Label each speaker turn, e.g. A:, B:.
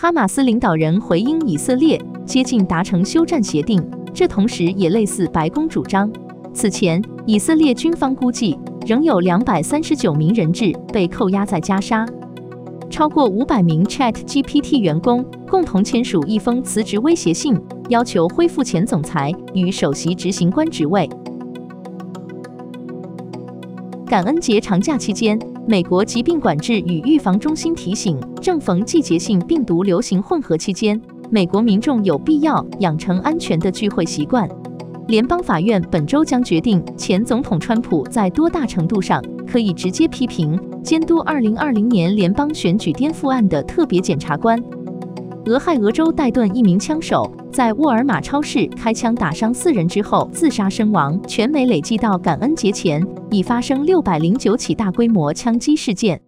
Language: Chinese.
A: 哈马斯领导人回应以色列接近达成休战协定，这同时也类似白宫主张。此前，以色列军方估计仍有两百三十九名人质被扣押在加沙。超过五百名 ChatGPT 员工共同签署一封辞职威胁信，要求恢复前总裁与首席执行官职位。感恩节长假期间，美国疾病管制与预防中心提醒，正逢季节性病毒流行混合期间，美国民众有必要养成安全的聚会习惯。联邦法院本周将决定前总统川普在多大程度上可以直接批评监督2020年联邦选举颠覆案的特别检察官。俄亥俄州戴顿一名枪手在沃尔玛超市开枪打伤四人之后自杀身亡，全美累计到感恩节前已发生六百零九起大规模枪击事件。